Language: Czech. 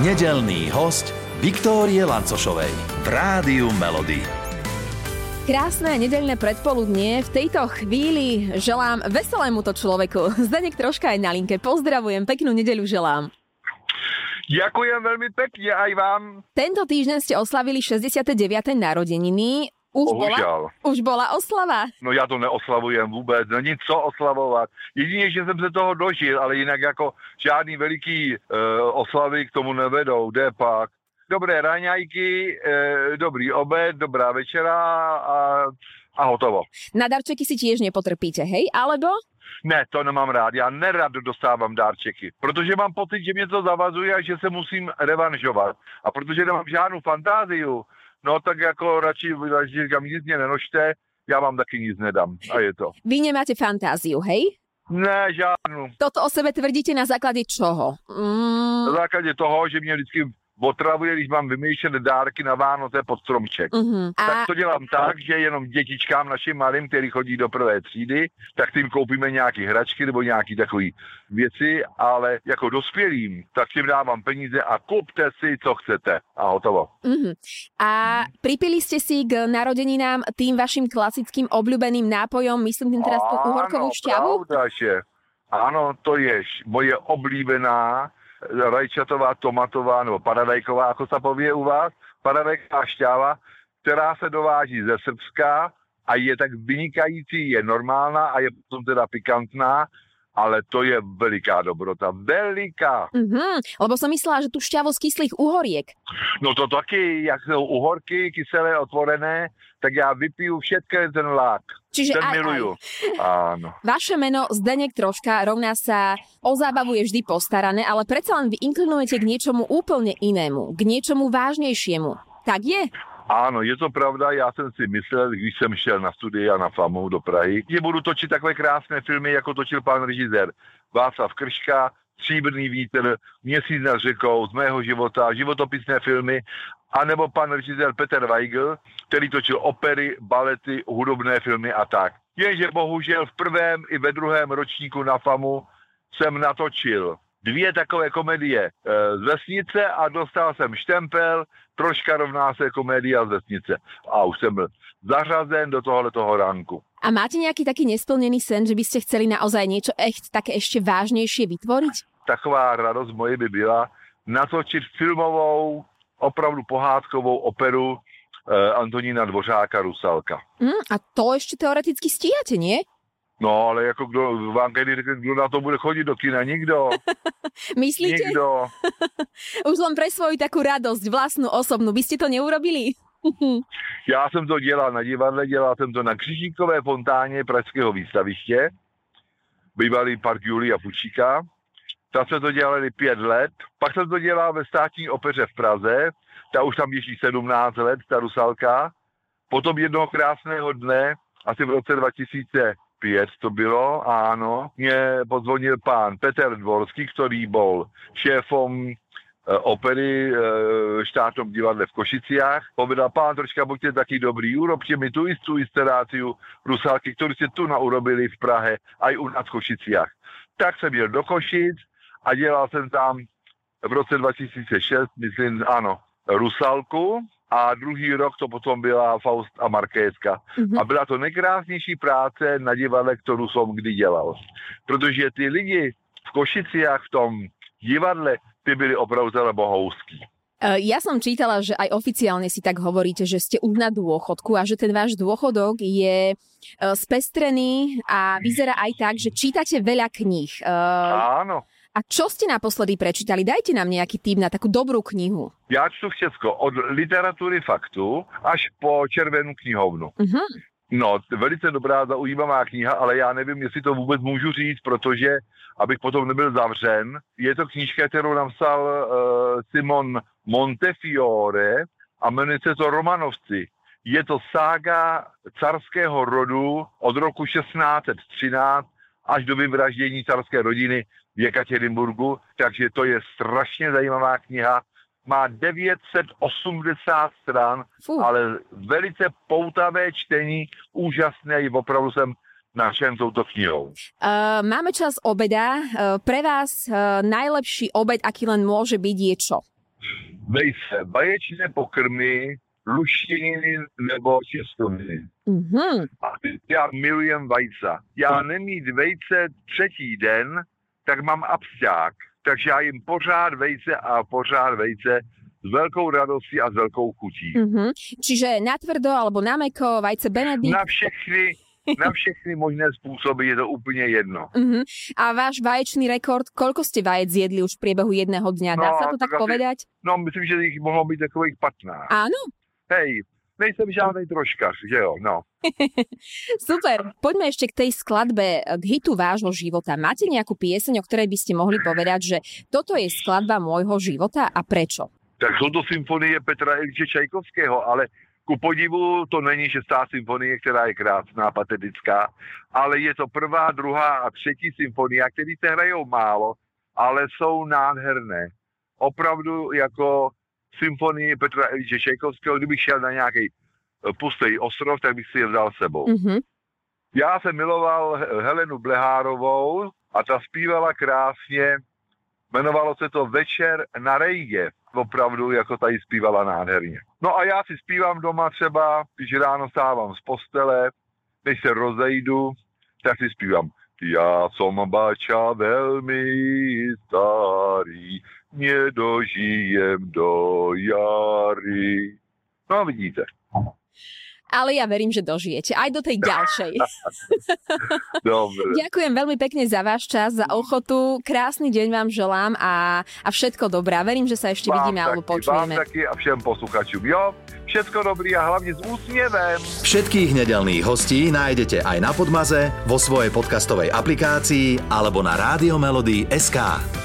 Nedelný host Viktórie Lancošovej v Rádiu Melody. Krásne nedeľné predpoludnie. V tejto chvíli želám veselému to človeku. Zdenek troška aj na linke. Pozdravujem, peknú nedeľu želám. Ďakujem veľmi pekne aj vám. Tento týždeň ste oslavili 69. narodeniny. Už bola, už bola oslava. No já to neoslavujem vůbec, není co oslavovat. Jedině, že jsem se toho dožil, ale jinak jako žádný veliký e, oslavy k tomu nevedou. Jde pak. Dobré raňajky, e, dobrý obed, dobrá večera a, a hotovo. Na darčeky si tiež nepotrpíte, hej? Alebo? Ne, to nemám rád. Já nerad dostávám dárčeky, protože mám pocit, že mě to zavazuje a že se musím revanžovat. A protože nemám žádnou fantáziu, no tak jako radši, radši říkám, nic mě nenožte, já vám taky nic nedám. A je to. Vy nemáte fantáziu, hej? Ne, žádnou. Toto o sebe tvrdíte na základe čoho? Mm, Na základě toho, že mě vždycky otravuje, když mám vymýšlet dárky na Vánoce pod stromček. Tak A to dělám tak, že jenom dětičkám našim malým, který chodí do prvé třídy, tak tím koupíme nějaké hračky nebo nějaké takové věci, ale jako dospělým, tak tím dávám peníze a kupte si, co chcete. A hotovo. Uh-huh. A pripili ste si k narodeninám tým vašim klasickým obľúbeným nápojom, myslím tým teraz tú uhorkovú Áno, šťavu? pravda, že. Ano, to je moje oblíbená rajčatová, tomatová nebo paradajková, jako se pově u vás, paradajková šťáva, která se dováží ze Srbska a je tak vynikající, je normálna a je potom teda pikantná, ale to je veliká dobrota, veliká. Uh-huh. Lebo som myslela, že tú šťavu z kyslých uhoriek. No to taky, jak jsou uhorky kyselé otvorené, tak já vypiju všetký ten lák. Čiže ten aj, miluju. Áno. Vaše meno Zdenek Troška rovná sa o zábavu je vždy postarané, ale predsa len vy inklinujete k niečomu úplne inému, k niečomu vážnejšiemu. Tak je? Ano, je to pravda, já jsem si myslel, když jsem šel na studii a na FAMu do Prahy, že budu točit takové krásné filmy, jako točil pan režisér Václav Krška, Stříbrný vítr, Měsíc nad řekou, z mého života, životopisné filmy, anebo pan režisér Peter Weigl, který točil opery, balety, hudobné filmy a tak. Jenže bohužel v prvém i ve druhém ročníku na FAMu jsem natočil dvě takové komedie e, z vesnice a dostal jsem štempel, troška rovná se komédia z vesnice. A už jsem byl zařazen do tohoto ranku. A máte nejaký taký nesplnený sen, že by ste chceli naozaj niečo echt také ešte vážnejšie vytvoriť? Taková radost moje by byla natočit filmovou, opravdu pohádkovou operu e, Antonína Dvořáka Rusalka. Hm, a to ešte teoreticky stíhate, nie? No, ale jako kdo, vám kedy řekne, kdo na to bude chodit do kina? Nikdo. Myslíte? Nikdo. Už len pre svoju takú radosť, vlastnú, osobnú. By ste to neurobili? Já jsem to dělal na divadle, dělal jsem to na Křižníkové fontáně Pražského výstaviště, bývalý park Julia Fučíka. Tam jsme to dělali pět let. Pak jsem to dělal ve státní opeře v Praze, ta už tam běží 17 let, ta Rusalka. Potom jednoho krásného dne, asi v roce 2005 to bylo, ano, mě pozvonil pán Peter Dvorský, který byl šéfom e, opery e, štátnom divadle v Košiciach. Povedal, pán troška, buďte taký dobrý, urobte mi tu istú instaláciu Rusalky, ktorú ste tu naurobili v Prahe, aj u nás v Košiciach. Tak jsem jel do Košic a dělal jsem tam v roce 2006, myslím, ano, Rusalku a druhý rok to potom byla Faust a Markétka. Mhm. A byla to nejkrásnější práce na divadle, kterou jsem kdy dělal. Protože ty lidi v Košiciach v tom divadle, ty byli opravdu teda bohovský. E, Ja som čítala, že aj oficiálne si tak hovoríte, že ste už na dôchodku a že ten váš dôchodok je e, spestrený a vyzerá aj tak, že čítate veľa kníh. E, Áno. A čo ste naposledy prečítali? Dajte nám nejaký tip na takú dobrú knihu. Já čtu všecko, od literatury faktu až po červenou knihovnu. Uh-huh. No, velice dobrá, zaujímavá kniha, ale já nevím, jestli to vůbec můžu říct, protože, abych potom nebyl zavřen, je to knížka, kterou napsal uh, Simon Montefiore a jmenuje se to Romanovci. Je to sága carského rodu od roku 1613 až do vyvraždění carské rodiny v Jekaterinburgu, takže to je strašně zajímavá kniha. Má 980 stran, Fú. ale velice poutavé čtení, úžasné, opravdu jsem našem touto knihou. Uh, máme čas obeda. Uh, pre vás uh, najlepší obed, aký len môže byť, je čo? vejce, vaječné pokrmy, luštěniny nebo těstoviny. Mhm. A já milujem vajca. Já nemít vejce třetí den, tak mám absťák. Takže já jim pořád vejce a pořád vejce s velkou radostí a s velkou chutí. Mhm. Čiže na tvrdo alebo na meko, vajce Benedikt. Na všechny, na všechny možné způsoby je to úplně jedno. Mhm. A váš vaječný rekord, koľko ste vajec zjedli už v priebehu jedného dňa? Dá No, sa to tak tak asi- povedať? No, myslím, že jich mohlo být takových 15. Áno? Hej, nejsem žádný troškař, že jo, no. Super. Poďme ešte k tej skladbe, k hitu vášho života. Máte nejakú pieseň, o ktorej by ste mohli povedať, že toto je skladba môjho života a prečo? Tak jsou to symfonie Petra Ilče Čajkovského, ale ku podivu to není šestá symfonie, která je krásná, patetická, ale je to prvá, druhá a třetí symfonie, které se hrajou málo, ale jsou nádherné. Opravdu jako symfonie Petra Ilče Čajkovského, kdybych šel na nějaký pustý ostrov, tak bych si je vzal sebou. Mhm. Já jsem miloval He- Helenu Blehárovou a ta zpívala krásně, jmenovalo se to Večer na Rejge. Opravdu, jako tady zpívala nádherně. No a já si zpívám doma třeba, když ráno stávám z postele, než se rozejdu, tak si zpívám. Já som bača velmi starý, nedožijem do jary. No vidíte. Ale ja verím, že dožijete. Aj do tej ďalšej. Dobre. Ďakujem veľmi pekne za váš čas, za ochotu. Krásny deň vám želám a, a všetko dobré. A Verím, že sa ešte vidíme alebo taky, počujeme. Vám taky a všem posluchačům. Jo, všetko dobrý a hlavně s úsměvem. Všetkých nedelných hostí nájdete aj na Podmaze, vo svojej podcastovej aplikácii alebo na SK.